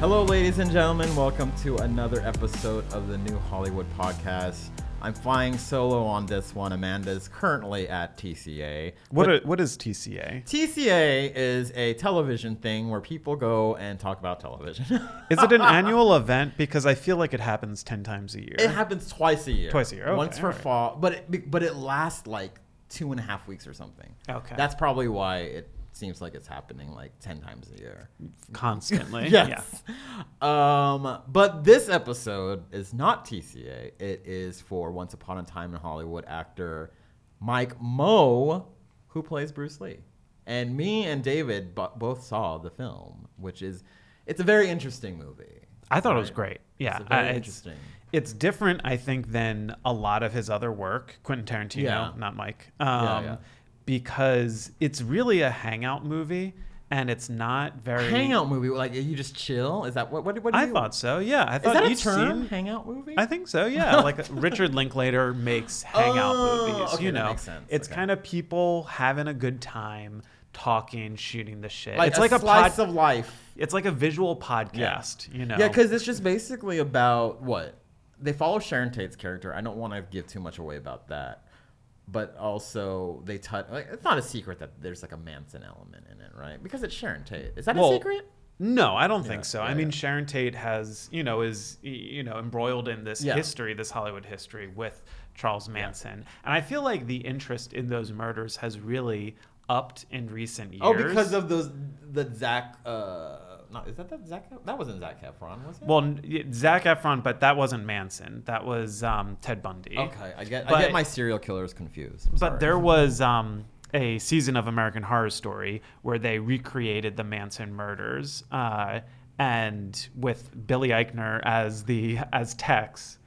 Hello, ladies and gentlemen. Welcome to another episode of the New Hollywood Podcast. I'm flying solo on this one. Amanda is currently at TCA. What But a, what is TCA? TCA is a television thing where people go and talk about television. Is it an annual event? Because I feel like it happens ten times a year. it happens twice a year. Twice a year, okay, Once for alright. fall, but it, but it lasts like two and a half weeks or something. Okay. That's probably why it seems like it's happening like ten times a year. Constantly. Yes. Um, but this episode is not TCA. It is for Once Upon a Time in Hollywood actor Mike Moh, who plays Bruce Lee. And me and David bo- both saw the film, which is it's a very interesting movie. I thought it was great. Yeah. It's very I- interesting. It's different, I think, than a lot of his other work. Quentin Tarantino, Yeah. not Mike. Um, yeah. Because it's really a hangout movie, and it's not very Hangout movie, like you just chill. Is that what? What, what do I you, thought so. Yeah, I Is thought that a term? scene. Hangout movie? I think so. Yeah, like uh, Richard Linklater makes hangout Oh, movies. okay, you that know, makes sense. it's Okay. kind of people having a good time, talking, shooting the shit. like it's a like a slice pod, of life. It's like a visual podcast. You know. Yeah, because it's just basically about what they follow Sharon Tate's character. I don't want to give too much away about that, but also they touch. Like, it's not a secret that there's like a Manson element in it, right? Because it's Sharon Tate. Is that Well, a secret? No, I don't Yeah, think so. yeah, I mean, yeah. Sharon Tate has, you know, is you know embroiled in this history, this Hollywood history with Charles Manson, and I feel like the interest in those murders has really upped in recent years. Oh, because of those the Zac. Uh, not is that that Zac? That wasn't Zac Efron, was it? well, n- y- Zac Efron, but that wasn't Manson. That was um, Ted Bundy. okay, I get I get my serial killers confused. I'm But sorry. there was um, a season of American Horror Story where they recreated the Manson murders, uh, and with Billy Eichner as the as Tex.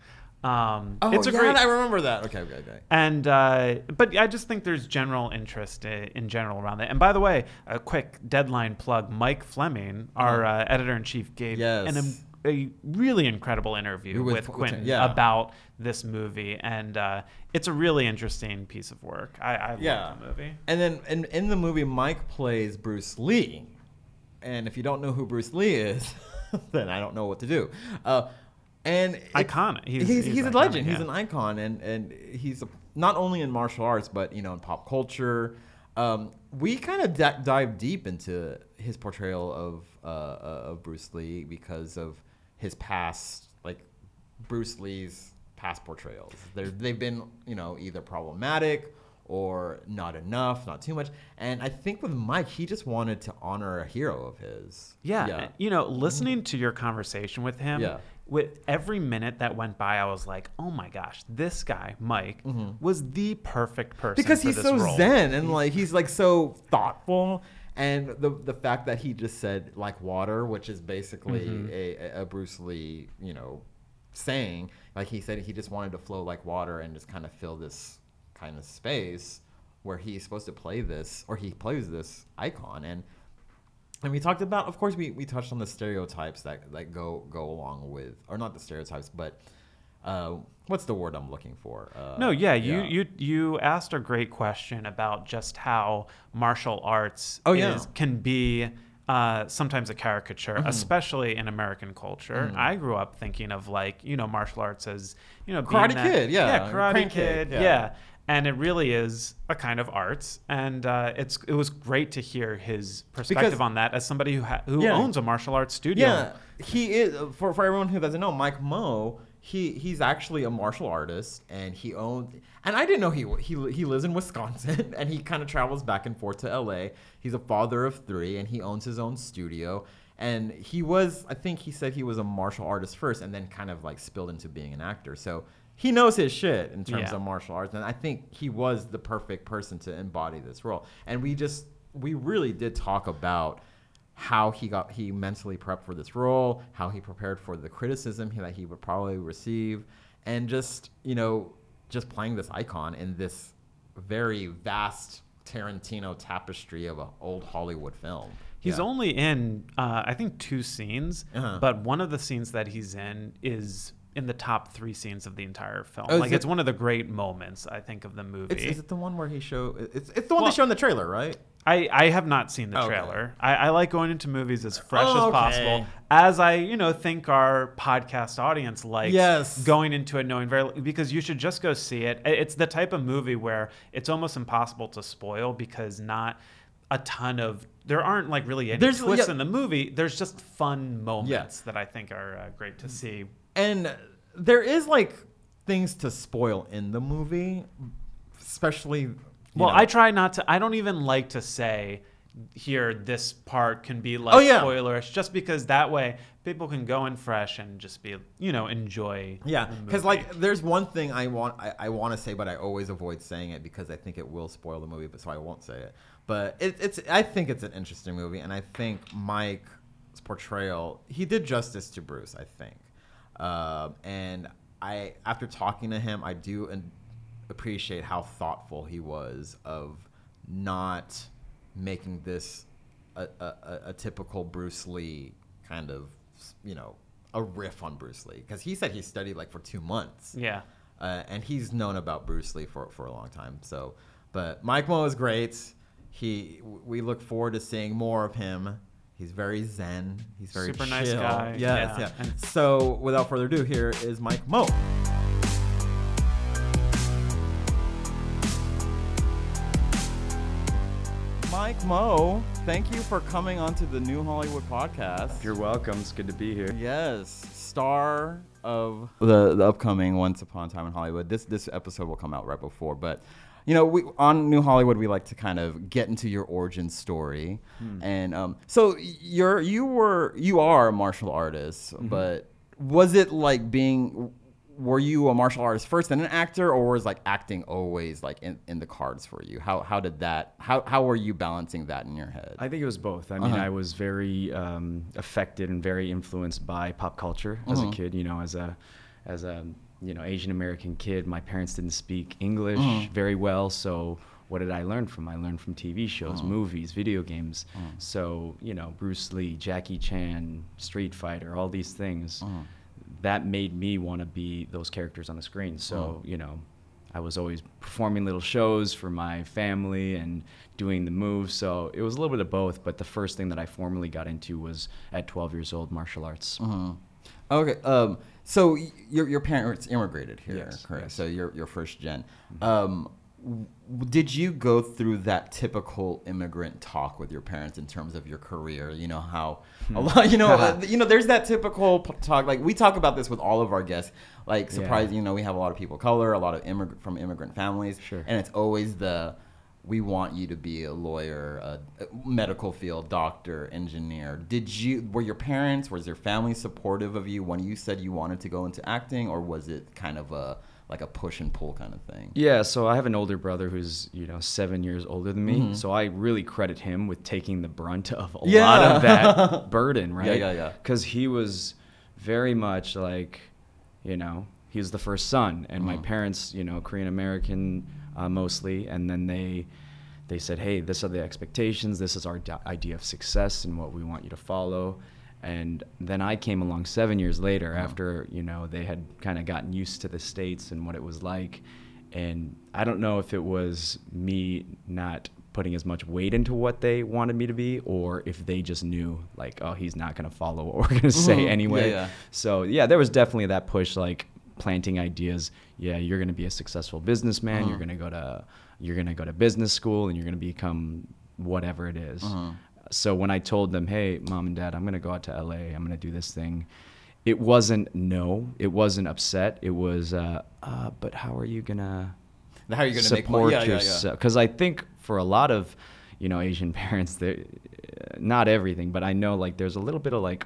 Um, Oh, it's a yeah, great I remember that. Okay, okay, okay. and uh, but I just think there's general interest i- in general around that. And by the way, a quick deadline plug: Mike Fleming, our uh, editor in chief, gave Yes. an, a really incredible interview With- with, Quentin yeah. about this movie, and uh, it's a really interesting piece of work. I, I Yeah. love the movie. And then in, in the movie, Mike plays Bruce Lee. And if you don't know who Bruce Lee is, then I don't know what to do. Uh, and Iconic. He's, He's- he's, he's a iconic, legend. He's an icon, and and he's a, not only in martial arts, but you know in pop culture. Um, we kind of d- dive deep into his portrayal of uh, of Bruce Lee because of his past, like Bruce Lee's past portrayals. They're, they've been, you know, either problematic or not enough, not too much. And I think with Mike, he just wanted to honor a hero of his. Yeah, you know, listening to your conversation with him, Yeah. With every minute that went by, I was like, "Oh my gosh, this guy, Mike, was the perfect person because he's so role." zen and like he's like so thoughtful and the the fact that he just said like water which is basically Mm-hmm. a, a bruce lee you know saying like he said he just wanted to flow like water and just kind of fill this kind of space where he's supposed to play this or he plays this icon and and we talked about of course we, we touched on the stereotypes that that go go along with or not the stereotypes but uh, what's the word i'm looking for uh, No, yeah, you you you asked a great question about just how martial arts Oh, yeah. is, can be uh, sometimes a caricature, Mm-hmm. especially in American culture. I grew up thinking of like you know martial arts as you know being Karate that- Kid, yeah, yeah, Karate Kid, Kick, yeah. yeah. And it really is a kind of arts, and uh, it's it was great to hear his perspective on that as somebody who ha- who Yeah. owns a martial arts studio. Yeah, he is. For for everyone who doesn't know, Mike Moh, he he's actually a martial artist, and he owns. And I didn't know he he he lives in Wisconsin, and he kind of travels back and forth to L.A. He's a father of three, and he owns his own studio. And he was, I think he said he was a martial artist first, and then kind of like spilled into being an actor. So he knows his shit in terms Yeah. of martial arts, and I think he was the perfect person to embody this role. And we just we really did talk about how he got he mentally prepped for this role, how he prepared for the criticism he, that he would probably receive, and just you know just playing this icon in this very vast Tarantino tapestry of an old Hollywood film. He's Yeah. only in, uh, I think, two scenes, Uh-huh. but one of the scenes that he's in is in the top three scenes of the entire film. Oh, like it- it's one of the great moments I think of the movie. It's, is it the one where he show? It's it's the one Well- they show in the trailer, right? I, I have not seen the oh, Okay. trailer. I, I like going into movies as fresh Oh, as okay. possible, as I you know think our podcast audience likes. Yes. going into it knowing very because you should just go see it. It's the type of movie where it's almost impossible to spoil because not a ton of there aren't like really any There's- twists yeah. in the movie. There's just fun moments that I think are uh, great to see. And there is like things to spoil in the movie, especially. you Well, know- I try not to. I don't even like to say here this part can be like Oh, yeah. spoilerish, just because that way people can go in fresh and just be you know enjoy. Yeah, the because movie. like there's one thing I want I, I want to say, but I always avoid saying it because I think it will spoil the movie, but so I won't say it. But it, it's I think it's an interesting movie, and I think Mike's portrayal he did justice to Bruce. I think, um, and I after talking to him, I do and appreciate how thoughtful he was of not making this a, a, a- a typical Bruce Lee kind of you know a riff on Bruce Lee because he said he studied like for two months yeah, uh, and he's known about Bruce Lee for, for a long time. So, but Mike Moh is great. He we look forward to seeing more of him. He's very zen. He's very Super nice guy. Yes, Yeah. yeah. So, without further ado, here is Mike Moh. Mike Moh, thank you for coming onto the New Hollywood podcast. You're welcome. It's good to be here. Yes, star of the the upcoming Once Upon a Time in Hollywood. This this episode will come out right before, but you know, we on New Hollywood we like to kind of get into your origin story, and um, so you're you were you are a martial artist, but was it like being were you a martial artist first and an actor or was like acting always like in, in the cards for you how, how did that how, how were you balancing that in your head I think it was both. I mean, Uh-huh. I was very um, affected and very influenced by pop culture as Uh-huh. a kid. You know, as a as a you know Asian American kid, my parents didn't speak English Uh-huh. very well, so what did I learn from? I learned from TV shows, Uh-huh. movies, video games. So you know, Bruce Lee, Jackie Chan, Street Fighter, all these things. Uh-huh. That made me want to be those characters on the screen. So Uh-huh. you know, I was always performing little shows for my family and doing the moves. So it was a little bit of both. But the first thing that I formally got into was at 12 years old, martial arts. Mhm. Okay. Um, so your your parents immigrated here, Yes, correct? yes. So you're you're first gen. Um, w- did you go through that typical immigrant talk with your parents in terms of your career? You know how a lot, you know, uh, you know, there's that typical p- talk. Like we talk about this with all of our guests. Like Yeah. surprise, you know, we have a lot of people of color, a lot of immigrant from immigrant families, Sure. and it's always the we want you to be a lawyer, a, medical field, doctor, engineer. Did you were your parents, was your family supportive of you when you said you wanted to go into acting, or was it kind of a like a push and pull kind of thing? Yeah, so I have an older brother who's, you know, seven years older than me. Mhm. So I really credit him with taking the brunt of a Yeah. lot of that burden, right? yeah, yeah. yeah. Because he was very much like, you know, he was the first son, and my Mhm. parents, you know, Korean American uh, mostly, and then they they said, hey, this are the expectations, this is our d- idea of success and what we want you to follow. And then I came along seven years later after, you know, they had kind of gotten used to the States and what it was like. And I don't know if it was me not putting as much weight into what they wanted me to be or if they just knew, like, oh, he's not going to follow what we're going to say Mhm. anyway. Yeah, yeah. So, yeah, there was definitely that push, like, planting ideas. Yeah, you're going to be a successful businessman. Uh-huh. You're going to go to you're going to go to business school and you're going to become whatever it is. Uh-huh. So when I told them, "Hey, mom and dad, I'm going to go out to LA. I'm going to do this thing." It wasn't no. It wasn't upset. It was uh, uh but how are you going to How are you going to make support money? Yeah, yeah, yeah. yourself? Cuz I think for a lot of, you know, Asian parents not everything, but I know like there's a little bit of like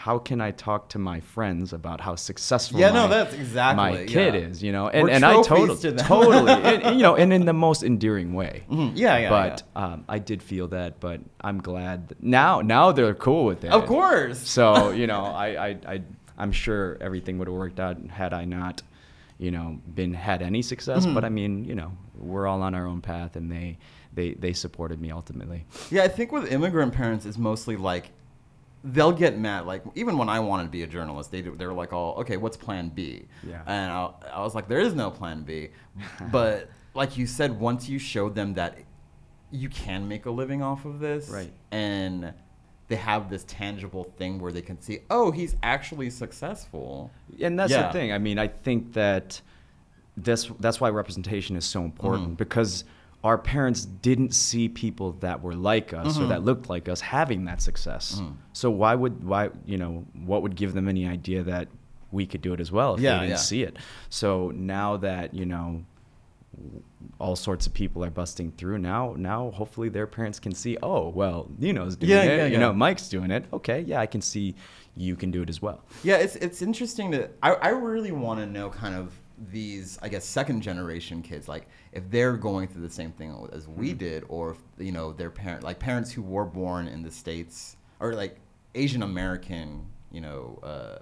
how can I talk to my friends about how successful Yeah, my, no, that's exactly my kid yeah. is, you know, and, We're and I totally, to totally, and, you know, and in the most endearing way. Mhm. Yeah, yeah. but Um, I did feel that, but I'm glad now. Now they're cool with it. of course. So you know, I, I, I, I'm sure everything would have worked out had I not, you know, been had any success. Mhm. But I mean, you know, we're all on our own path, and they, they, they supported me ultimately. Yeah, I think with immigrant parents, it's mostly like they'll get mad. Like even when I wanted to be a journalist, they they were like, "All okay, what's Plan B?" Yeah. And I, I was like, "There is no Plan B." but like you said, once you showed them that you can make a living off of this, Right. And they have this tangible thing where they can see, oh, he's actually successful. and that's Yeah. the thing. I mean, I think that this that's why representation is so important Mhm. because our parents didn't see people that were like us or Mhm. that looked like us having that success. Mhm. So why would why you know what would give them any idea that we could do it as well if Yeah, they didn't yeah. see it? So now that you know all sorts of people are busting through now now hopefully their parents can see oh well Dino's doing Yeah, it yeah, you yeah. know Mike's doing it okay yeah I can see you can do it as well Yeah, it's it's interesting to I, I really want to know kind of these I guess second generation kids like if they're going through the same thing as we Mm-hmm. did or if you know their parent like parents who were born in the states or like Asian American you know uh,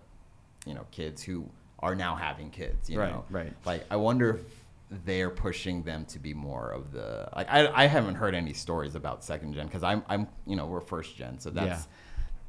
you know kids who are now having kids you Right, know right. like I wonder if they're pushing them to be more of the like I, I haven't heard any stories about second gen because I'm I'm you know we're first gen so that's Yeah.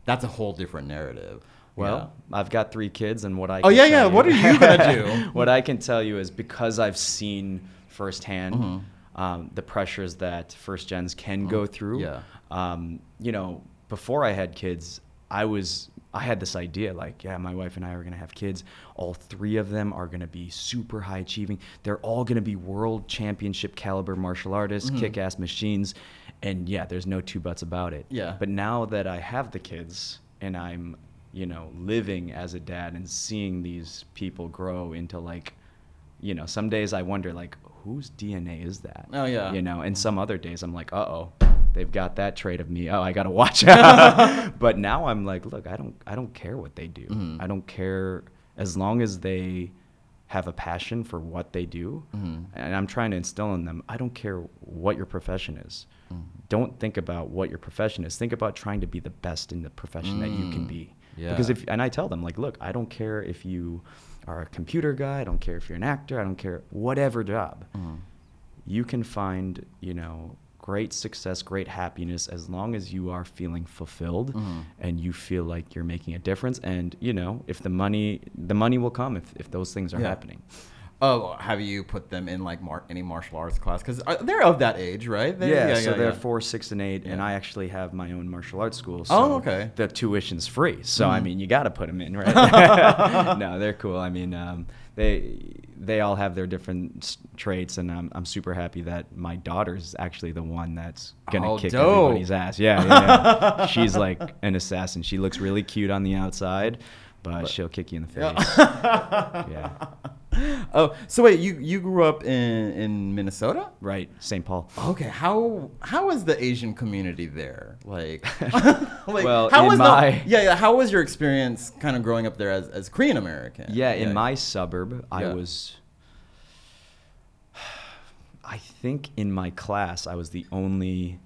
that's a whole different narrative Well, I've got three kids, and what I Oh, yeah, yeah. you- What are you gonna do? what I can tell you is because I've seen firsthand Mhm. um, the pressures that first gens can go through. Yeah. Um, you know, before I had kids, I was I had this idea like, yeah, my wife and I are gonna have kids. All three of them are gonna be super high achieving. They're all gonna be world championship caliber martial artists, Mhm. kick ass machines. And yeah, there's no two buts about it. Yeah. But now that I have the kids and I'm, you know, living as a dad and seeing these people grow into like, you know, some days I wonder like whose DNA is that? Oh, yeah. You know, and some other days I'm like, uh oh, they've got that trait of me. Oh, I gotta watch out. but now I'm like, look, I don't I don't care what they do. Mhm. I don't care as long as they have a passion for what they do. Mhm. And I'm trying to instill in them, I don't care what your profession is. Mhm. Don't think about what your profession is. Think about trying to be the best in the profession that you can Mm. be. Yeah. Because if and I tell them like, look, I don't care if you are a computer guy, I don't care if you're an actor, I don't care whatever job. Mhm. You can find, you know, great success, great happiness as long as you are feeling fulfilled Mhm. and you feel like you're making a difference and, you know, if the money the money will come if if those things are Yeah. happening. Oh, have you put them in like mar- any martial arts class? Because they're of that age, right? They- yeah, so they're yeah. four, six, and eight, and I actually have my own martial arts school. So Oh, okay. The tuition's free, so I Mhm. mean, you got to put them in, right? no, they're cool. I mean, um, they they all have their different traits, and I'm I'm super happy that my daughter's actually the one that's gonna Oh, kick dope. everybody's ass. Yeah, yeah, yeah. she's like an assassin. She looks really cute on the outside, but, But- she'll kick you in the face. Yeah. Yeah. Oh, so wait, you you grew up in in Minnesota? Right, St. Paul. Okay, how how is the Asian community there? Like, like Well, how in was my- the, yeah yeah how was your experience kind of growing up there as as Korean American? Yeah, in my suburb, I Yeah. was. I think in my class, I was the only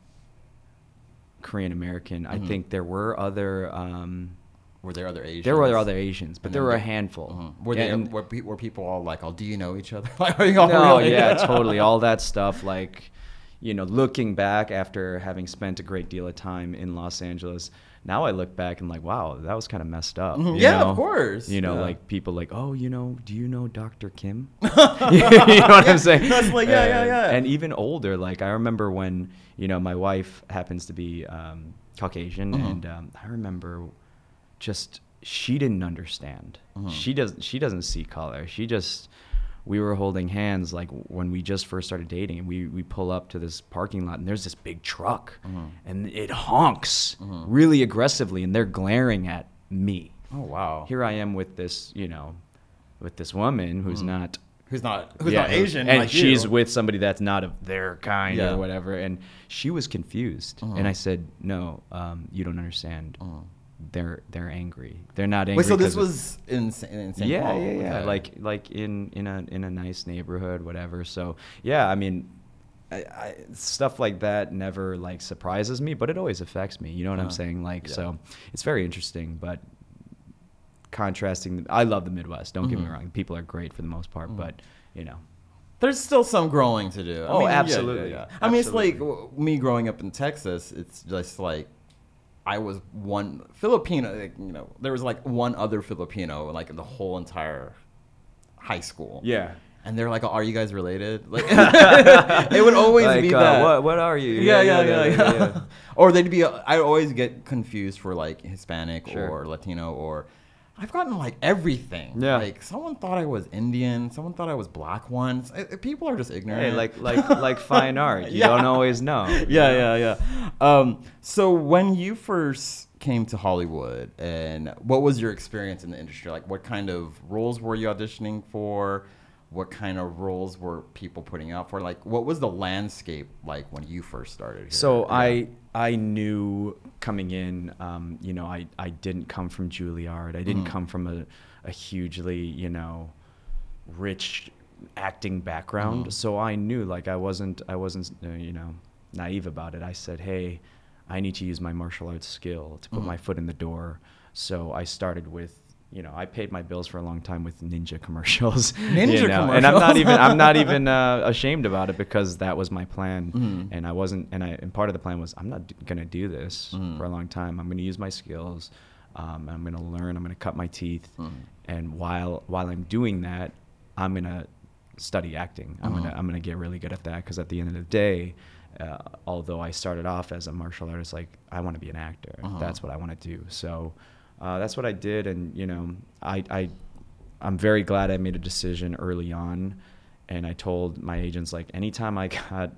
Korean American. I Mhm. think there were other. Um, were there other Asians? there were other Asians, but And there were a handful. Mhm. Were they were, were people all like, "Oh, do you know each other?" like, are you all no, really? yeah, totally. All that stuff, like, you know, looking back after having spent a great deal of time in Los Angeles, now I look back and like, wow, that was kind of messed up. Mhm. you Yeah, of course. You know, Yeah. like people like, oh, you know, do you know Dr. Kim? you know what I'm saying? That's like, yeah, yeah, And- yeah. And even older, like I remember when, you know, my wife happens to be um, Caucasian, Mhm. and um, I remember just she didn't understand. Mhm. She doesn't She doesn't see color. She just. We were holding hands like when we just first started dating, and we we pull up to this parking lot, and there's this big truck, Mhm. and it honks Mhm. really aggressively, and they're glaring at me. Oh wow. Here I am with this, you know, with this woman who's not who's not who's yeah, not Asian? and like she's you. with somebody that's not of their kind Yeah. or whatever and she was confused Mhm. and i said no um, you don't understand Mhm. They're they're angry they're not angry Wait, so this was in in St. yeah Paul? yeah yeah Okay. like like in in a in a nice neighborhood whatever so yeah i mean I, I, stuff like that never like surprises me but it always affects me you know what i'm saying like Yeah. so it's very interesting but contrasting the, i love the midwest don't get me Mhm. wrong people are great for the most part Mhm. but you know There's still some growing to do. I Oh, mean, absolutely. yeah, yeah. I mean, it's like w- me growing up in Texas. It's just like I was one Filipino. Like, you know, there was like one other Filipino like in the whole entire high school. Yeah. And they're like, "Are you guys related?" Like, it would always Like, be uh, that. What, what are you? Yeah, yeah, yeah, yeah. or they'd be. I always get confused for like Hispanic Sure. or Latino or. I've gotten like everything. Yeah. Like someone thought I was Indian. Someone thought I was black once. I- people are just ignorant. Hey, like like like fine art. You Yeah. don't always know. yeah, know? yeah, yeah. Um, so when you first came to Hollywood, and what was your experience in the industry? Like, what kind of roles were you auditioning for? What kind of roles were people putting out for? Like, what was the landscape like when you first started? Here? So Yeah. I I knew coming in, um, you know, I, I didn't come from Juilliard. I didn't Mhm. come from a, a hugely, you know, rich acting background. Mhm. So I knew like I wasn't I wasn't uh, you know naive about it. I said, hey, I need to use my martial arts skill to put Mhm. my foot in the door. So I started with. You know, I paid my bills for a long time with ninja commercials. Ninja you know, and I'm not even I'm not even uh, ashamed about it because that was my plan Mhm. and I wasn't, and I, and part of the plan was I'm not d- gonna do this Mhm. for a long time. I'm gonna use my skills. Um, I'm gonna learn. I'm gonna cut my teeth, Mhm. and while while I'm doing that, I'm gonna study acting. I'm Mhm. gonna I'm gonna get really good at that because at the end of the day, uh, although I started off as a martial artist, like I want to be an actor. Uh-huh. That's what I want to do. So uh, that's what I did, and you know, I I I'm very glad I made a decision early on, and I told my agents like anytime I got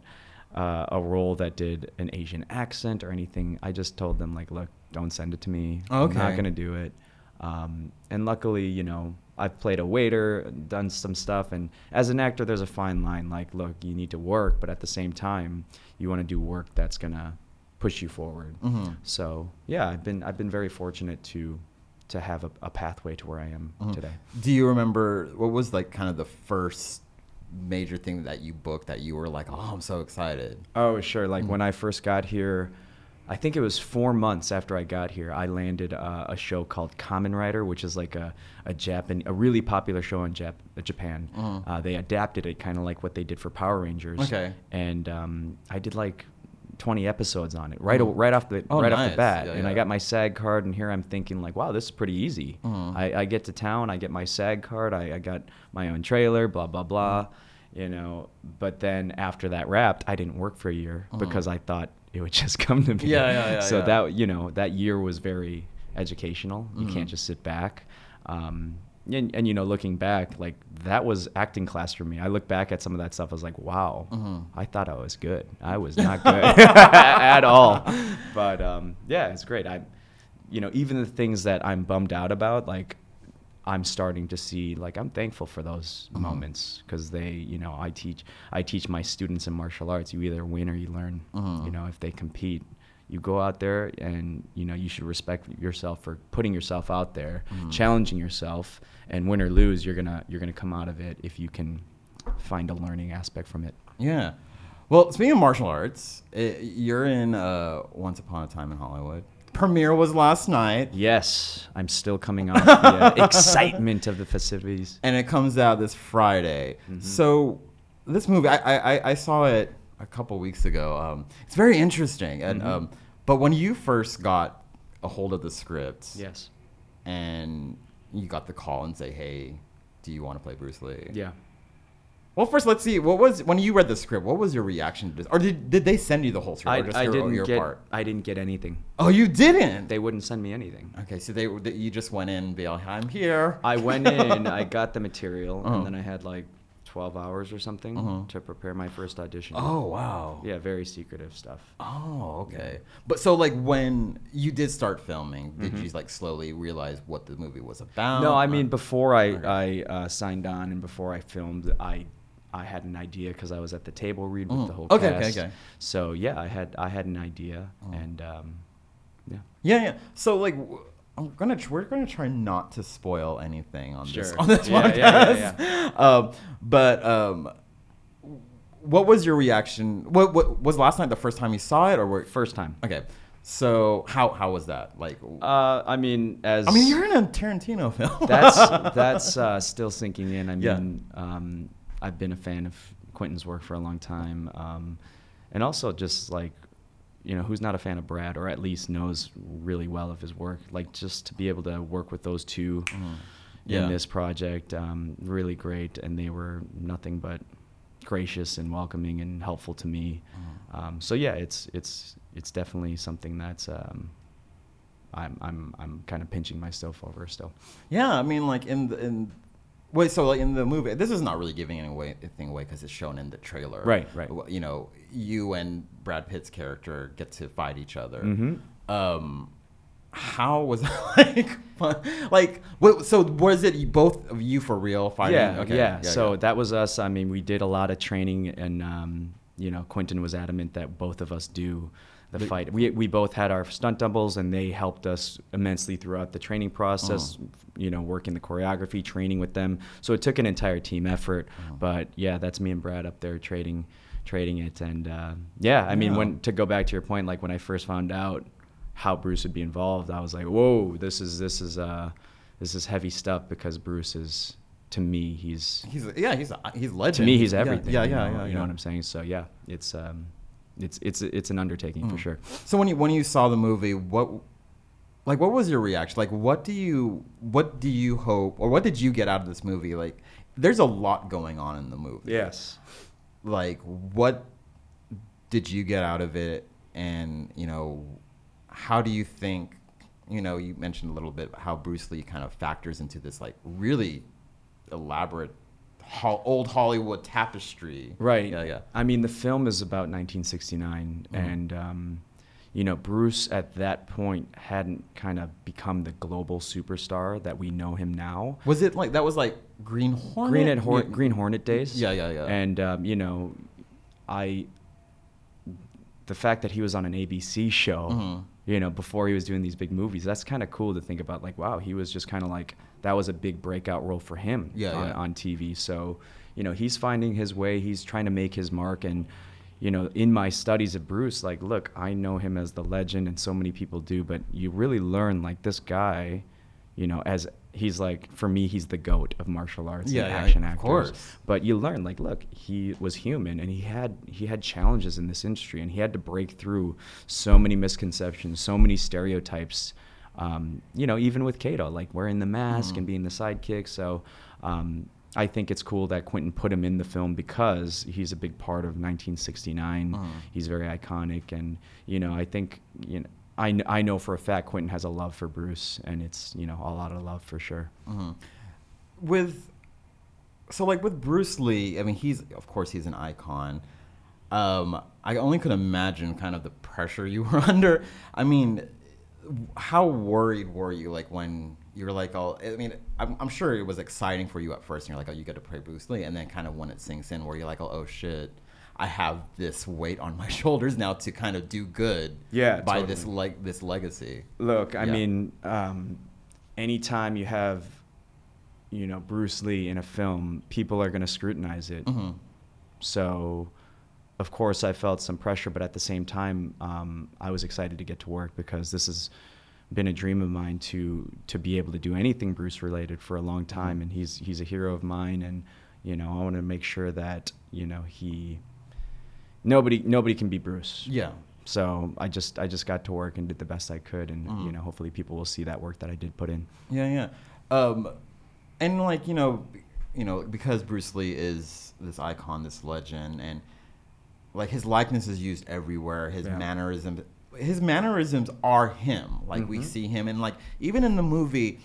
uh, a role that did an Asian accent or anything, I just told them like, look, don't send it to me. Okay. I'm not gonna do it. Um, and luckily, you know, I've played a waiter, done some stuff, and as an actor, there's a fine line. Like, look, you need to work, but at the same time, you want to do work that's gonna push you forward. Mhm. So yeah, I've been I've been very fortunate to to have a, a pathway to where I am Mhm. today. Do you remember what was like kind of the first major thing that you booked that you were like, "Oh, I'm so excited." Oh, sure. Like Mhm. when I first got here, I think it was four months after I got here, I landed uh, a show called Kamen Rider, which is like a, a Japan, a really popular show in Jap- uh, Japan. Mhm. Uh, they adapted it kind of like what they did for Power Rangers. Okay. And um, I did like 20 episodes on it right o- right off the Oh, right off the bat, Yeah, and I got my SAG card, and here I'm thinking like, wow, this is pretty easy. Mhm. I, I get to town, I get my SAG card, I, I got my own trailer, blah blah blah, Mm-hmm. you know. But then after that wrapped, I didn't work for a year Mhm. because I thought it would just come to me. Yeah, yeah, yeah, So that you know that year was very educational. You can't just sit back. Um, and, and you know, looking back, like that was acting class for me. I look back at some of that stuff. I was like, wow, Mhm. I thought I was good. I was not good at all. But um, yeah, it's great. I, you know, even the things that I'm bummed out about, like I'm starting to see, like I'm thankful for those Mhm. moments because they, you know, I teach, I teach my students in martial arts. You either win or you learn. Mhm. You know, if they compete, you go out there and you know you should respect yourself for putting yourself out there, Mhm. challenging yourself, and win or lose, you're gonna you're gonna come out of it if you can find a learning aspect from it. Yeah. Well, speaking of martial arts, i you're in uh, Once Upon a Time in Hollywood. Premiere was last night, Yes, I'm still coming off the uh, excitement of the festivities. and it comes out this Friday. Mhm. So, this movie, I, I, I- saw it a couple weeks ago. Um, it's very interesting, and Mhm. um, but when you first got a hold of the script, Yes. and you got the call and say, "Hey, do you want to play Bruce Lee?" Yeah. Well, first, let's see. What was when you read the script? What was your reaction to this? Or did did they send you the whole script? I, or just I your, didn't get part? I didn't get anything. Oh, you didn't. They wouldn't send me anything. okay, so they that you just went in and be like, "I'm here." I went in, I got the material, Uh-huh. and then I had like 12 hours or something Uh-huh. to prepare my first audition. Oh wow. Yeah, very secretive stuff. Oh okay. But so like when you did start filming, did Mhm. you like slowly realize what the movie was about? no, I mean before I okay. I uh, signed on and before I filmed, I I had an idea because I was at the table read with Mhm. the whole Okay, okay, cast. okay. So yeah, I had I had an idea, Oh. and um, yeah. Yeah, yeah. So like. w- I'm gonna. tr- We're gonna try not to spoil anything on this Sure. on this Yeah, podcast. yeah, yeah, Um, but um, what was your reaction? What, what was last night the first time you saw it, or were First time. okay? So how how was that? Like, Uh, I mean, as I mean, you're in a Tarantino film. that's that's uh, still sinking in. I mean, um, I've been a fan of Quentin's work for a long time, um, and also just like, you know, who's not a fan of Brad, or at least knows really well of his work. Like just to be able to work with those 2 Mm-hmm. Yeah. in this project, um, really great, and they were nothing but gracious and welcoming and helpful to me. Mm-hmm. Um, so yeah, it's it's it's definitely something that's um, I'm I'm I'm kind of pinching myself over still. Yeah, I mean, like in the in wait, so like in the movie, this is not really giving anything away because it's shown in the trailer. Right, right. You know, you and Brad Pitt's character get to fight each other. Mhm. Um, how was it like? fun? Like, what, so was it both of you for real fighting? Yeah, Okay, yeah. So yeah. that was us. I mean, we did a lot of training, and um, you know, Quentin was adamant that both of us do the fight. We we both had our stunt doubles, and they helped us immensely throughout the training process. Uh-huh. You know, working the choreography, training with them. So it took an entire team effort. But yeah, that's me and Brad up there trading, trading it, and uh, yeah. I mean, Yeah. when to go back to your point, like when I first found out how Bruce would be involved, I was like, whoa, this is this is uh, this is heavy stuff because Bruce is to me he's he's yeah, he's he's legend. to me he's Yeah, everything. Yeah, you yeah, know, yeah. You yeah. know what I'm saying? So yeah, it's um, it's it's it's an undertaking for Mm. sure. So when you when you saw the movie, what like what was your reaction? Like what do you what do you hope or what did you get out of this movie? Like there's a lot going on in the movie. Yes. Like what did you get out of it and, you know, how do you think you know, you mentioned a little bit how Bruce Lee kind of factors into this like really elaborate ho- old Hollywood tapestry. Right. Yeah, yeah. I mean, the film is about 1969, Mhm. and um, you know, Bruce at that point hadn't kind of become the global superstar that we know him now. Was it like that was like Green Hornet? Green, Hor- Yeah. Green Hornet days. Yeah, yeah, yeah. And um, you know, I the fact that he was on an ABC show, Mhm. You know, before he was doing these big movies, that's kind of cool to think about. Like, wow, he was just kind of like that was a big breakout role for him Yeah, on, yeah. on TV. So, you know, he's finding his way. He's trying to make his mark. And, you know, in my studies of Bruce, like, look, I know him as the legend, and so many people do, but you really learn like this guy, you know, as he's like for me, he's the goat of martial arts Yeah, and yeah, action of actors course. but you learn like look he was human and he had he had challenges in this industry and he had to break through so many misconceptions so many stereotypes um, you know even with kato like wearing the mask Mhm. and being the sidekick so um, i think it's cool that quentin put him in the film because he's a big part of 1969 Mhm. he's very iconic and you know i think you know I, kn- I know for a fact Quentin has a love for Bruce, and it's you know a lot of love for sure. hmm With so like with Bruce Lee, I mean he's of course he's an icon. Um, I only could imagine kind of the pressure you were under. I mean, how worried were you like when you were like all? I mean, I'm, I'm sure it was exciting for you at first, and you're like, oh, you get to play Bruce Lee, and then kind of when it sinks in, where you're like, oh, oh shit. I have this weight on my shoulders now to kind of do good Yeah, by this like this legacy. Look, I Yeah. mean, um, anytime you have, you know, Bruce Lee in a film, people are going to scrutinize it. hmm So, of course, I felt some pressure, but at the same time, um, I was excited to get to work because this has been a dream of mine to to be able to do anything Bruce related for a long time, and he's he's a hero of mine, and you know, I want to make sure that you know he nobody nobody can be Bruce. Yeah. So I just I just got to work and did the best I could, and Mhm. you know, hopefully people will see that work that I did put in. Yeah, yeah. Um, and like you know, you know, because Bruce Lee is this icon, this legend, and like his likeness is used everywhere. His Yeah. mannerisms, his mannerisms are him. Like we Mhm. see him, and like even in the movie,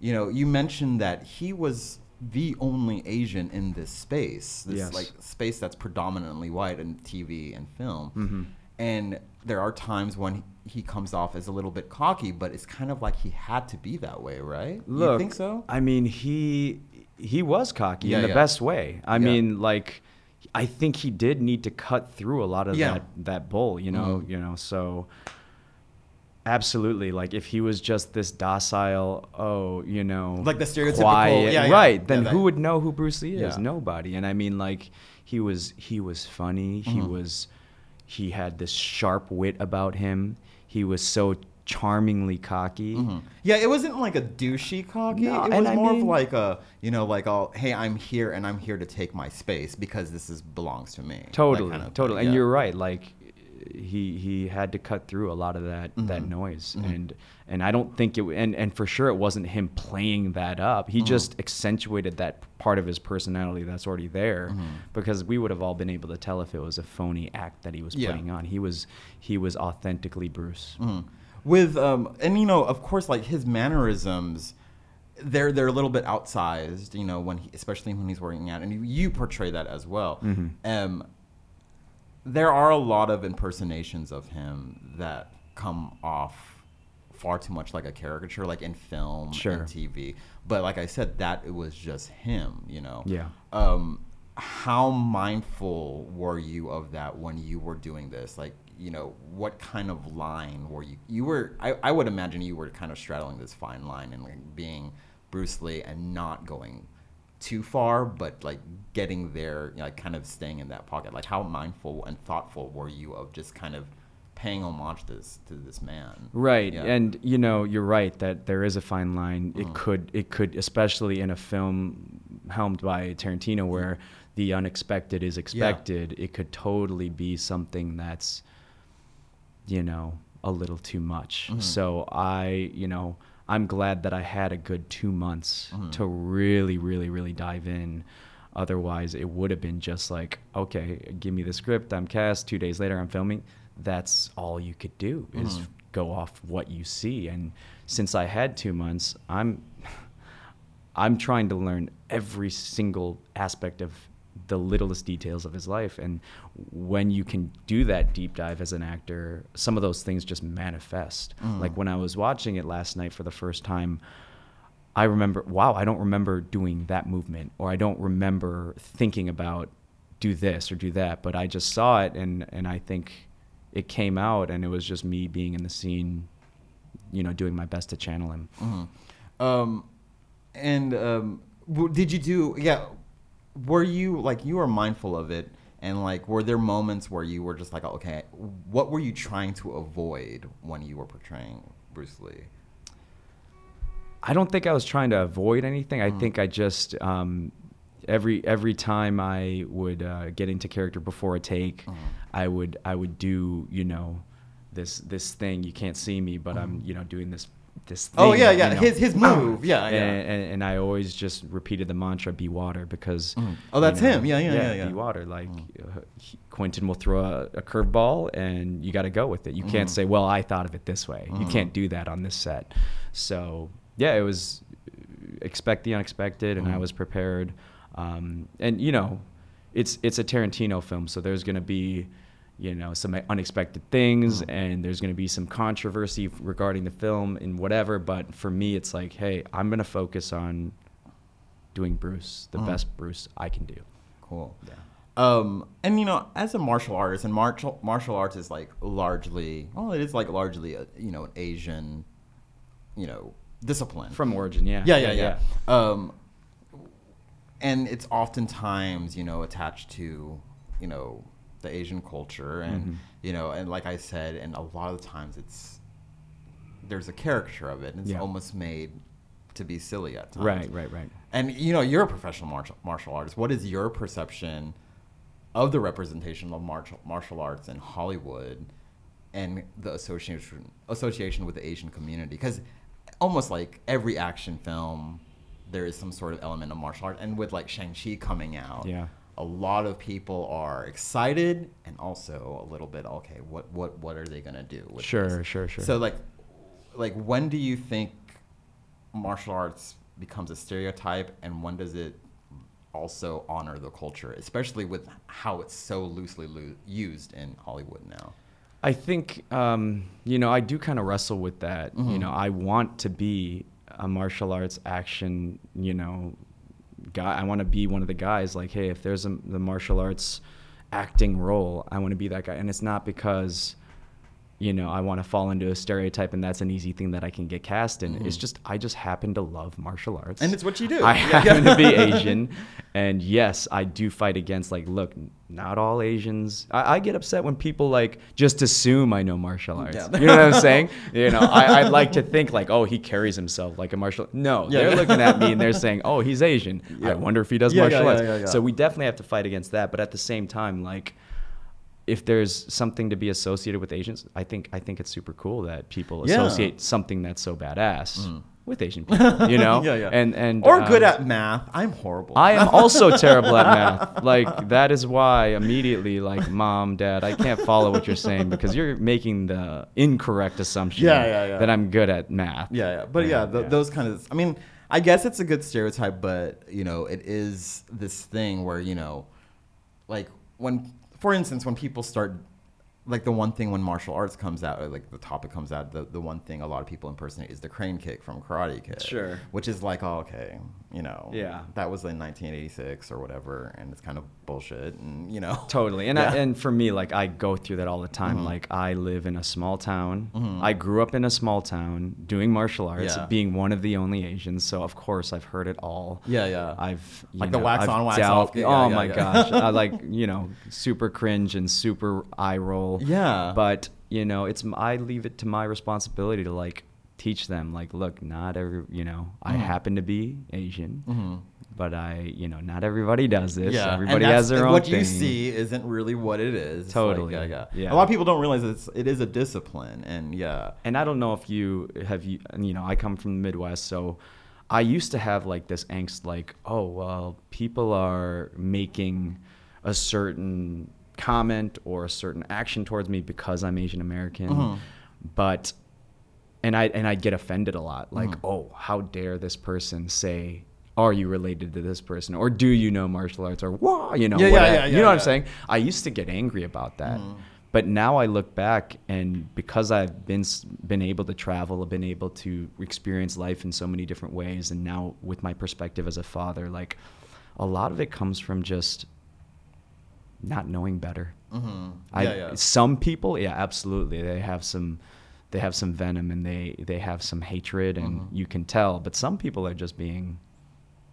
you know, you mentioned that he was the only Asian in this space. This Yes. like space that's predominantly white in TV and film. Mhm. And there are times when he comes off as a little bit cocky, but it's kind of like he had to be that way, right? Look, you think so? I mean, he he was cocky Yeah, in the yeah. best way. I Yeah. mean, like, I think he did need to cut through a lot of that that bull. You know, Mhm. you know. So, absolutely, like, if he was just this docile, oh, you know, Like the stereotypical- quiet, yeah, yeah. right? Then Yeah, who would know who Bruce Lee is? Nobody. And I mean, like, he was he was funny. He Mhm. was he had this sharp wit about him. He was so charmingly cocky. Mhm. Yeah, it wasn't like a douchey cocky. No, it was more of like a, you know, like, oh, hey, I'm here and I'm here to take my space because this is belongs to me. Totally, kind of thing, totally. And yeah. you're right. Like, he he had to cut through a lot of that that Mhm. noise Mhm. and and I don't think it and and for sure it wasn't him playing that up. He Mhm. just accentuated that part of his personality that's already there Mhm. because we would have all been able to tell if it was a phony act that he was Yeah. putting on. He was he was authentically Bruce. Mhm. With um, and you know, of course, like his mannerisms, they're they're a little bit outsized. You know, when he, especially when he's working out, and you, you portray that as well. Mhm. Um, there are a lot of impersonations of him that come off far too much like a caricature, like in film Sure. and TV. But like I said, that it was just him. You know. Yeah. Um, how mindful were you of that when you were doing this? Like, you know, what kind of line were you? You were, I, I would imagine you were kind of straddling this fine line and like being Bruce Lee and not going too far, but like getting there, like kind of staying in that pocket. Like, how mindful and thoughtful were you of just kind of paying homage to this to this man? Right, Yeah. and you know you're right that there is a fine line. It Mhm. could, it could, especially in a film helmed by Tarantino, where the unexpected is expected. It could totally be something that's, you know, a little too much. Mhm. So I, you know, I'm glad that I had a good two months Mhm. to really, really, really dive in. Otherwise, it would have been just like, okay, give me the script. I'm cast. Two days later, I'm filming. That's all you could do is Mhm. go off what you see. And since I had two months, I'm I'm trying to learn every single aspect of the littlest details of his life. And when you can do that deep dive as an actor, some of those things just manifest. Mm. Like when I was watching it last night for the first time, I remember, wow, I don't remember doing that movement, or I don't remember thinking about do this or do that, but I just saw it and, and I think it came out and it was just me being in the scene, you know, doing my best to channel him. hmm Um, and um, did you do? Yeah, were you like you were mindful of it, and like were there moments where you were just like, okay, what were you trying to avoid when you were portraying Bruce Lee? I don't think I was trying to avoid anything. I Mm. think I just um, every every time I would uh, get into character before a take, Mhm. I would I would do you know this this thing. You can't see me, but I'm you know doing this this. Thing. Oh yeah, you yeah, know. his his move, yeah, And, yeah. and, and I always just repeated the mantra "Be water" because Mhm. Oh, that's you know, him. Yeah, yeah, yeah, yeah. Be water. Like Mm. uh, he, Quentin will throw a, a curveball, and you got to go with it. You can't Mhm. say, "Well, I thought of it this way." You Mhm. can't do that on this set. So yeah, it was uh, expect the unexpected, and I Mhm. was prepared. Um, and you know, it's it's a Tarantino film, so there's gonna be you know some unexpected things Mhm. and there's going to be some controversy regarding the film and whatever but for me it's like hey i'm going to focus on doing bruce the Mhm. best bruce i can do Cool. yeah Um, and you know, as a martial artist, and martial martial arts is like largely, well, it is like largely a you know an Asian, you know, discipline. from origin yeah yeah, yeah, yeah. Um, and it's oftentimes you know attached to you know the Asian culture, and Mhm. you know, and like I said, and a lot of the times it's there's a caricature of it, and it's Yeah. almost made to be silly at times. right right right And you know, you're a professional martial martial artist. What is your perception of the representation of martial martial arts in Hollywood and the association association with the Asian community? Because almost like every action film, there is some sort of element of martial art. And with like Shang Chi coming out, Yeah. A lot of people are excited and also a little bit okay. What what what are they gonna do? Sure, this? sure, sure. So like, like when do you think martial arts becomes a stereotype, and when does it also honor the culture, especially with how it's so loosely lo- used in Hollywood now? I think um, you know I do kind of wrestle with that. You Mhm. know, I want to be a martial arts action. You know, guy. I want to be one of the guys. Like, hey, if there's a the martial arts acting role, I want to be that guy. And it's not because you know I want to fall into a stereotype and that's an easy thing that I can get cast in. It's Mhm. just I just happen to love martial arts, And it's what you do. I Yeah. happen to be Asian, and yes, I do fight against like, look, not all Asians. I, I get upset when people like just assume I know martial arts. Yeah. You know what I'm saying? You know, I, I'd like to think like, oh, he carries himself like a martial. No, Yeah. they're looking at me and they're saying, oh, he's Asian. Yeah. I wonder if he does martial yeah, arts. yeah, yeah. So we definitely have to fight against that. But at the same time, like, if there's something to be associated with Asians, I think I think it's super cool that people Yeah. associate something that's so badass with Asian people. You know, yeah, yeah. and and or good um, at math. I'm horrible. I am also terrible at math. Like that is why immediately, like, mom, dad, I can't follow what you're saying because you're making the incorrect assumption Yeah, yeah, yeah. that I'm good at math. Yeah, yeah, but yeah, th- those kind of. I mean, I guess it's a good stereotype, but you know, it is this thing where you know, like when, for instance, when people start, like the one thing when martial arts comes out, like the topic comes out, the the one thing a lot of people impersonate is the crane kick from Karate Kid. Sure. Which is like, oh, okay, you know, Yeah. that was in 1986 or whatever, and it's kind of bullshit, and you know, Totally. And Yeah. Mm-hmm. I, and for me, like I go through that all the time. Like I live in a small town. I grew up in a small town doing martial arts, Yeah. being one of the only Asians. So of course I've heard it all. Yeah, yeah. I've Like the wax I've on, wax dealt- off. Yeah, oh my gosh, I like you know super cringe and super eye roll. Yeah. But you know, it's I leave it to my responsibility to like teach them like, look, not every you know I Mhm. happen to be Asian. Mhm. But I, you know, not everybody does this. Yeah, everybody has their own What thing. you see isn't really what it is. It's like, Totally, yeah, yeah, yeah. A lot of people don't realize it's it is a discipline, and yeah. and I don't know if you have you you know I come from the Midwest, so I used to have like this angst, like oh well, people are making a certain comment or a certain action towards me because I'm Asian American, Mhm. but and I and I get offended a lot, like Mhm. oh how dare this person say. Are you related to this person, or do you know martial arts, or whoa, you know, Yeah, yeah, yeah, you know what I'm saying? I used to get angry about that, Mhm. but now I look back and because I've been been able to travel, I've been able to experience life in so many different ways, and now with my perspective as a father, like a lot of it comes from just not knowing better. Mm-hmm. I, yeah, yeah. Some people, yeah, absolutely, they have some, they have some venom and they they have some hatred, and Mhm. you can tell. But some people are just being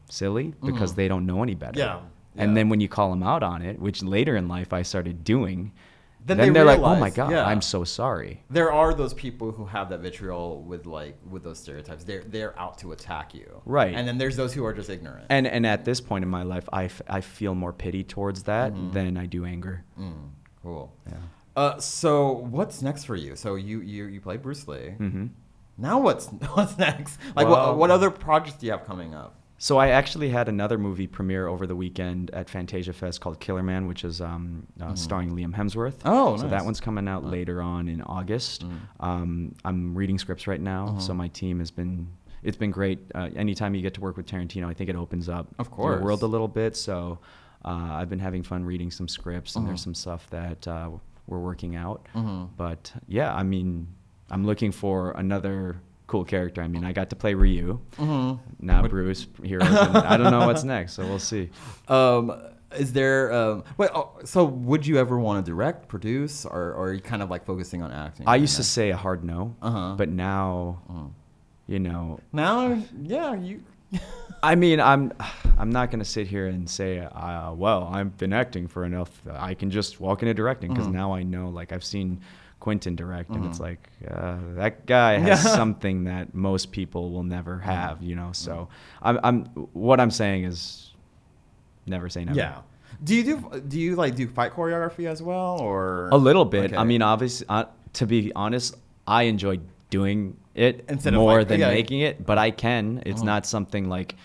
silly because Mhm. they don't know any better. Yeah, And then when you call them out on it, which later in life I started doing, Then then, they are like, "Oh my god, yeah. I'm so sorry." There are those people who have that vitriol with like with those stereotypes. They're they're out to attack you. Right. And then there's those who are just ignorant. And and at this point in my life, I, f- I feel more pity towards that Mhm. than I do anger. Mm, cool. Yeah. Uh, so what's next for you? So you you you play Bruce Lee. hmm Now what's what's next? Like Well- what what other projects do you have coming up? So I actually had another movie premiere over the weekend at Fantasia Fest called Killerman, which is um, uh, Mhm. starring Liam Hemsworth. Oh, so nice. that one's coming out later on in August. Mm. Um, I'm reading scripts right now, Uh-huh. so my team has been. It's been great. Uh, anytime you get to work with Tarantino, I think it opens up Of course. your world a little bit. So uh, I've been having fun reading some scripts, and there's Uh-huh. some stuff that uh, we're working out. Mhm. But yeah, I mean, I'm looking for another cool character. I mean, I got to play Ryu. Mhm. Now What- Bruce here. I don't know what's next, so we'll see. Um, is there um, wait? Oh, so would you ever want to direct, produce, or, or are you kind of like focusing on acting? I right used to say a hard no, Uh-huh. but now, Uh-huh. you know, now, yeah, you. I mean, I'm I'm not gonna sit here and say, uh, well, I've been acting for enough. I can just walk into directing because Mhm. now I know. Like I've seen Quentin direct, and it's Mhm. like uh, that guy has something that most people will never have. You know, so I'm I'm what I'm saying is never say never. Yeah. Do you do do you like do fight choreography as well, or A little bit. I mean, obviously, uh, to be honest, I enjoy doing it Instead of, more like- than yeah. making it, but I can. It's Mhm. not something like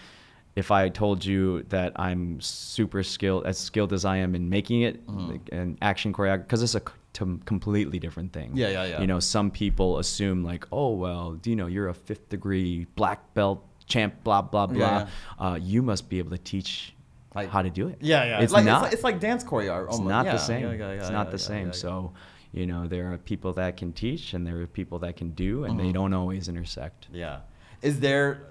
if I told you that I'm super skilled, as skilled as I am in making it, Mhm. like, and action choreography, because it's a to- completely different thing. Yeah, yeah, yeah. You know, some people assume like, oh well, do you know you're a fifth degree black belt champ, blah blah blah. Yeah, Uh, you must be able to teach Like- how to do it. Yeah, yeah. It's like, not. It's like, it's like dance choreo. It's not Yeah, the same. yeah, it's not the same. So, you know, there are people that can teach and there are people that can do, and they Mhm. don't always intersect. Yeah. Is there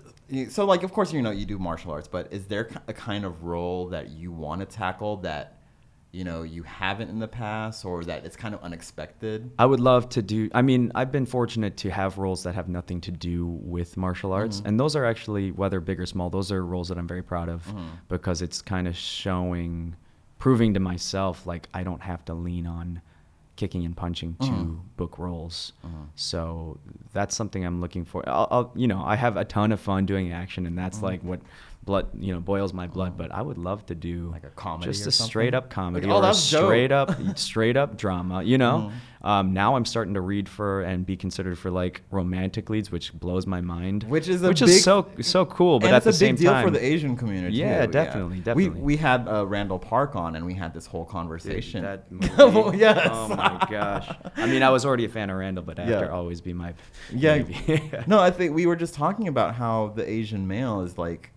so like of course you know you do martial arts, but is there a kind of role that you want to tackle that you know you haven't in the past or that it's kind of unexpected? I would love to do. I mean, I've been fortunate to have roles that have nothing to do with martial arts, Mhm. and those are actually, whether big or small, those are roles that I'm very proud of Mhm. because it's kind of showing, proving to myself like I don't have to lean on kicking and punching to Mhm. book roles. Mhm. So that's something I'm looking for. I'll, I'll, you know, I have a ton of fun doing action, and that's Mhm. like what blood, you know, boils my blood. But I would love to do Like a comedy just a something? straight up comedy Like, oh, or a dope. straight up, straight up drama. You know, Mm-hmm. um, now I'm starting to read for and be considered for like romantic leads, which blows my mind. Which is a which big- is so so cool. But at it's the a big same deal time, for the Asian community. Yeah, too, definitely, We definitely. we had uh, Randall Park on, and we had this whole conversation. That Oh, yes. Oh my gosh. I mean, I was already a fan of Randall, but after Yeah. always be my Yeah. maybe. no, I think we were just talking about how the Asian male is like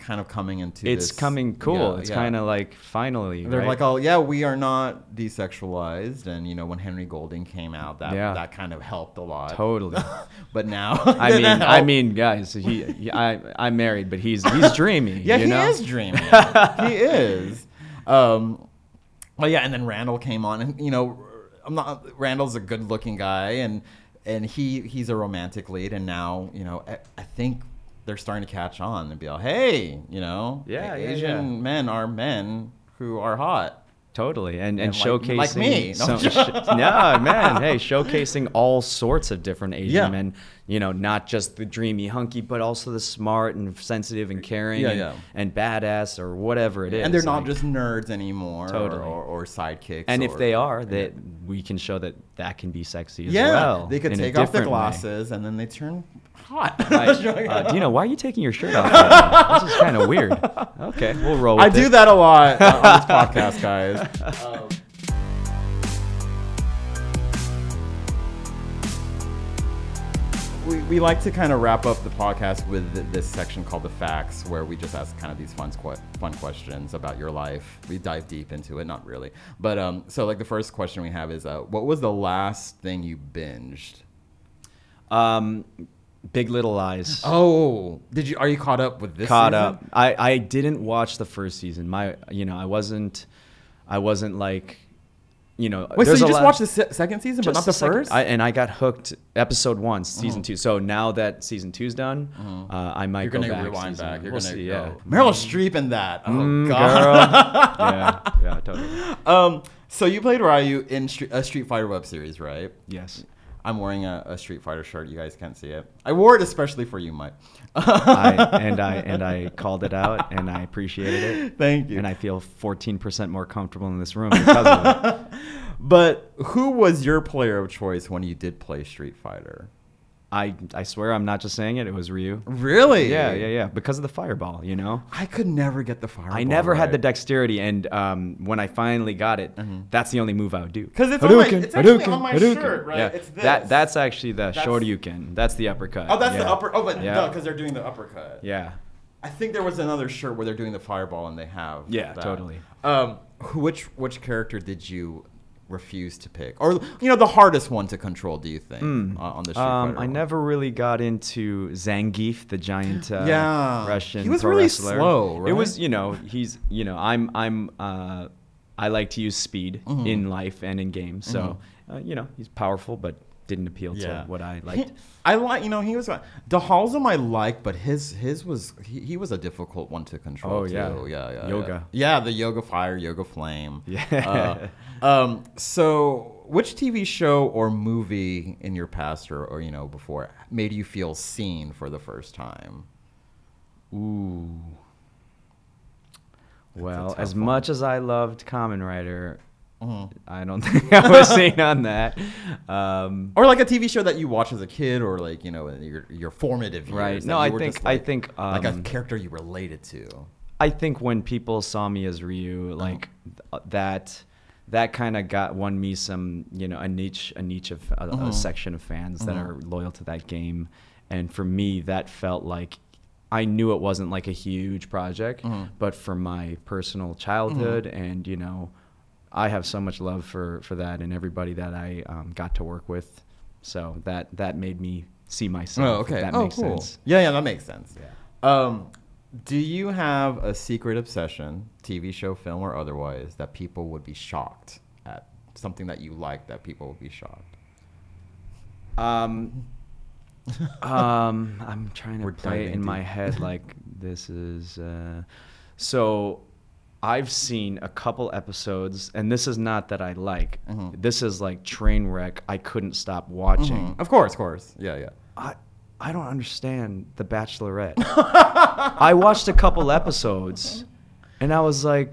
kind of coming into it's this- coming cool. Yeah, it's yeah. kind of like finally. They're right? like, oh yeah, we are not desexualized, and you know when Henry Golding came out, that Yeah. that kind of helped a lot. totally. but now, I mean, I mean, guys, he, he I, I'm married, but he's he's dreamy. yeah, he know? is dreaming. he is. Um, well, yeah, and then Randall came on, and you know, I'm not. Randall's a good-looking guy, and and he he's a romantic lead, and now you know, I, I think they're starting to catch on and be like, hey, you know, Yeah, yeah, Asian yeah. men are men who are hot. Totally, and and, And like- showcasing like me. No, some, sh- no, man, hey, showcasing all sorts of different Asian Yeah. men. You know, not just the dreamy hunky, but also the smart and sensitive and caring Yeah, and, yeah. and badass or whatever it is. and they're not like- just nerds anymore, Totally. or, or, or sidekicks. And if they are, that we can show that that can be sexy as yeah, well. they could take off their different way. glasses and then they turn hot. Right. Uh, Dino, why are you taking your shirt off? right this is kind of weird. Okay, we'll roll with I it. do that a lot uh, on this podcast, guys. Um, we, we like to kind of wrap up the podcast with this section called the facts, where we just ask kind of these fun que- fun questions about your life. We dive deep into it, not really, but um. So like the first question we have is, uh, what was the last thing you binged? Um, Big Little Lies. Oh, did you? Are you caught up with this? caught season? up. I, I didn't watch the first season. My you know I wasn't I wasn't like you know. Wait, so you a just lot- watched the se- second season, but not the second- first? I, and I got hooked. Episode one, season Mhm. two. So now that season two's done, uh, I might You're go gonna back. rewind season back. You're we'll gonna see. go. Yeah. Meryl Streep in that. Oh Mm, god. girl. yeah, yeah, totally. um, so you played Ryu in a Street Fighter web series, right? Yes. I'm wearing a, a Street Fighter shirt. You guys can't see it. I wore it especially for you, Mike. I, and I and I called it out, and I appreciated it. Thank you. And I feel 14% more comfortable in this room because of it. But who was your player of choice when you did play Street Fighter? I I swear I'm not just saying it. It was Ryu. Really? Yeah, yeah, yeah. Because of the fireball, you know. I could never get the fireball. I never had the dexterity, and um, when I finally got it, that's the only move I would do. 'Cause it's on my- Hadouken, it's actually Hadouken, on my Hadouken. shirt, right? Yeah, It's that that's actually the That's- Shoryuken. That's the uppercut. Oh, that's the Yeah. upper. Oh, but Yeah. because they're doing the uppercut. Yeah. I think there was another shirt where they're doing the fireball and they have. Yeah, that. totally. Um, which which character did you refuse to pick, or you know the hardest one to control? Do you think Hmm. on, on the Street Um? I one? never really got into Zangief, the giant uh, Yeah. Russian He was really wrestler. slow, It was, you know, he's, you know, I'm, I'm, uh, I like to use speed Mhm. in life and in games. So, uh, you know, he's powerful, but didn't appeal Yeah. to what I He- liked. I like, you know, he was Dhalsim I like, but his his was he, he was a difficult one to control. Oh, yeah. too. yeah, yeah, Yoga. Yeah. yeah, the yoga fire, yoga flame. Yeah. Uh, um. So, which TV show or movie in your past or, or you know before made you feel seen for the first time? Ooh. Well, as one. much as I loved Kamen Rider, Mhm. I don't think I was seen on that. Um, Or like a TV show that you watch as a kid, or like you know your your formative years. Right. No, I think- just, I like- think, like a um, character you related to. I think when people saw me as Ryu, like th- that, that kind of got won me some, you know, a niche, a niche of a, Mhm. a section of fans that Mhm. are loyal to that game, and for me, that felt like I knew it wasn't like a huge project, Mhm. but for my personal childhood and you know, I have so much love for for that and everybody that I um, got to work with, so that that made me see myself. Oh, okay. That oh, makes cool. sense. Yeah, yeah, that makes sense. Yeah. Um, do you have a secret obsession, TV show, film, or otherwise, that people would be shocked at? Something that you like that people would be shocked. Um, um, I'm trying We're to play it in my head like this is. Uh, so, I've seen a couple episodes, and this is not that I like. Mhm. This is like train wreck. I couldn't stop watching. Mhm. Of course, of course. Yeah, yeah. I, I don't understand The Bachelorette. I watched a couple episodes, and I was like,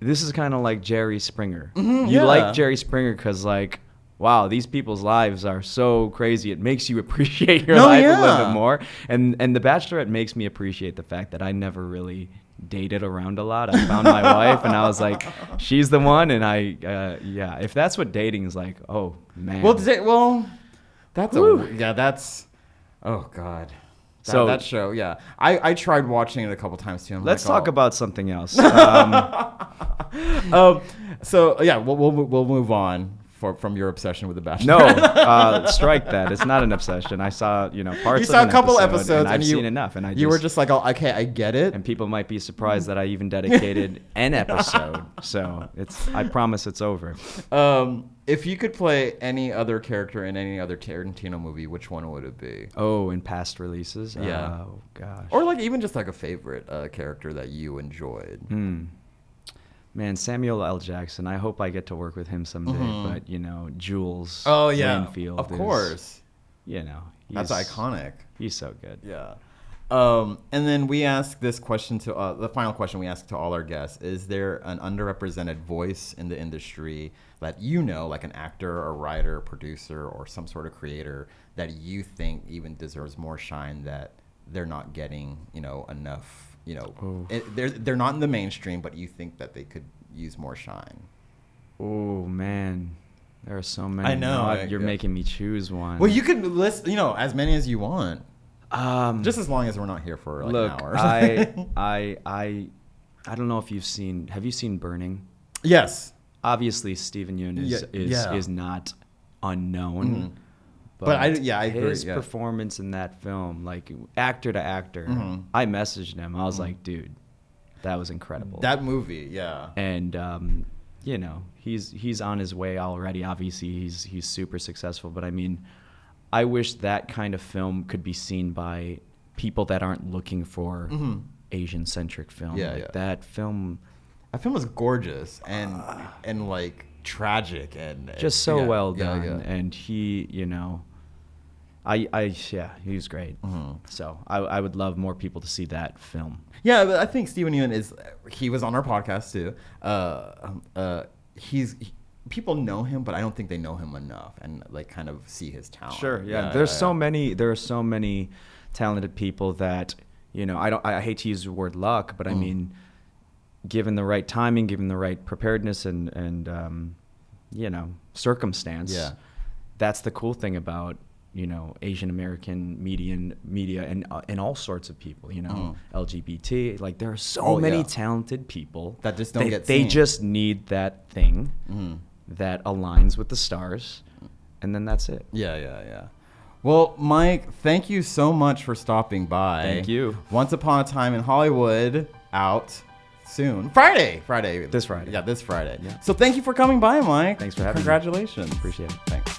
this is kind of like Jerry Springer. you Mm-hmm, yeah. like Jerry Springer because like. Wow, these people's lives are so crazy. It makes you appreciate your No, life a little bit more. And and The Bachelorette makes me appreciate the fact that I never really dated around a lot. I found my wife, and I was like, she's the one. And I, uh, yeah, if that's what dating is like, oh man. Well, today, well, that's Woo. a yeah. That's oh god. That, So- that show, yeah. I, I tried watching it a couple times too. I'm Let's like, talk oh. about something else. Um, um, so yeah, we'll, we'll we'll move on for, from your obsession with the Bachelor. no, uh, strike that. It's not an obsession. I saw, you know, parts of it. you of saw an a couple episode, episodes, and I've you, seen enough. And I you were just like, oh, okay, I get it. and people might be surprised that I even dedicated an episode. So it's, I promise it's over. Um, if you could play any other character in any other Tarantino movie, which one would it be? Oh, in past releases. Yeah. Oh gosh. Or like even just like a favorite uh, character that you enjoyed. Hmm. Man, Samuel L. Jackson. I hope I get to work with him someday. Mhm. But you know, Jules. Oh yeah, Winnfield of is, course. You know, That's iconic. He's so good. Yeah. Um, and then we ask this question to uh, the final question we ask to all our guests: Is there an underrepresented voice in the industry that you know, like an actor, or writer, producer, or some sort of creator, that you think even deserves more shine that they're not getting, you know, enough? You know, Ooh. it, they're they're not in the mainstream, but you think that they could use more shine. Oh man, there are so many. I know, I- you're yeah. making me choose one. Well, you could list, you know, as many as you want, um, just as long as we're not here for like look. an hour. I, I, I, I don't know if you've seen. Have you seen Burning? yes, Obviously, Steven Yeun is Yeah, is, yeah. is not unknown. Mhm. But I- yeah, I agree, His yeah. performance in that film, like actor to actor, Mhm. I messaged him. I was like, dude, that was incredible. that movie, yeah. and um, you know he's he's on his way already. Obviously, he's he's super successful. But I mean, I wish that kind of film could be seen by people that aren't looking for Mhm. Asian centric film. Yeah, like yeah. That film That film was gorgeous and and like tragic and just so yeah, well yeah, done, yeah. and he, you know. I, I yeah, he was great. Mhm. So I, I would love more people to see that film. Yeah, but I think Steven Yeun is. He was on our podcast too. Uh, um, uh, he's he- people know him, but I don't think they know him enough and like kind of see his talent. Sure, yeah. There's so many. There are so many talented people that you know. I don't. I hate to use the word luck, but I Mm. mean, given the right timing, given the right preparedness, and and um, you know circumstance. Yeah. That's the cool thing about you know Asian American median media and uh, and all sorts of people. You know LGBT. Like there are so Mm. Oh, many yeah. talented people That just don't they, get They seen. just need that thing Mhm. that aligns with the stars, and then that's it. Yeah, yeah, yeah. Well, Mike, thank you so much for stopping by. Thank you. Once Upon a Time in Hollywood out soon. Friday. Friday. This Friday. Yeah, this Friday. Yeah. So thank you for coming by, Mike. Thanks for having me. Congratulations. Appreciate it. Thanks.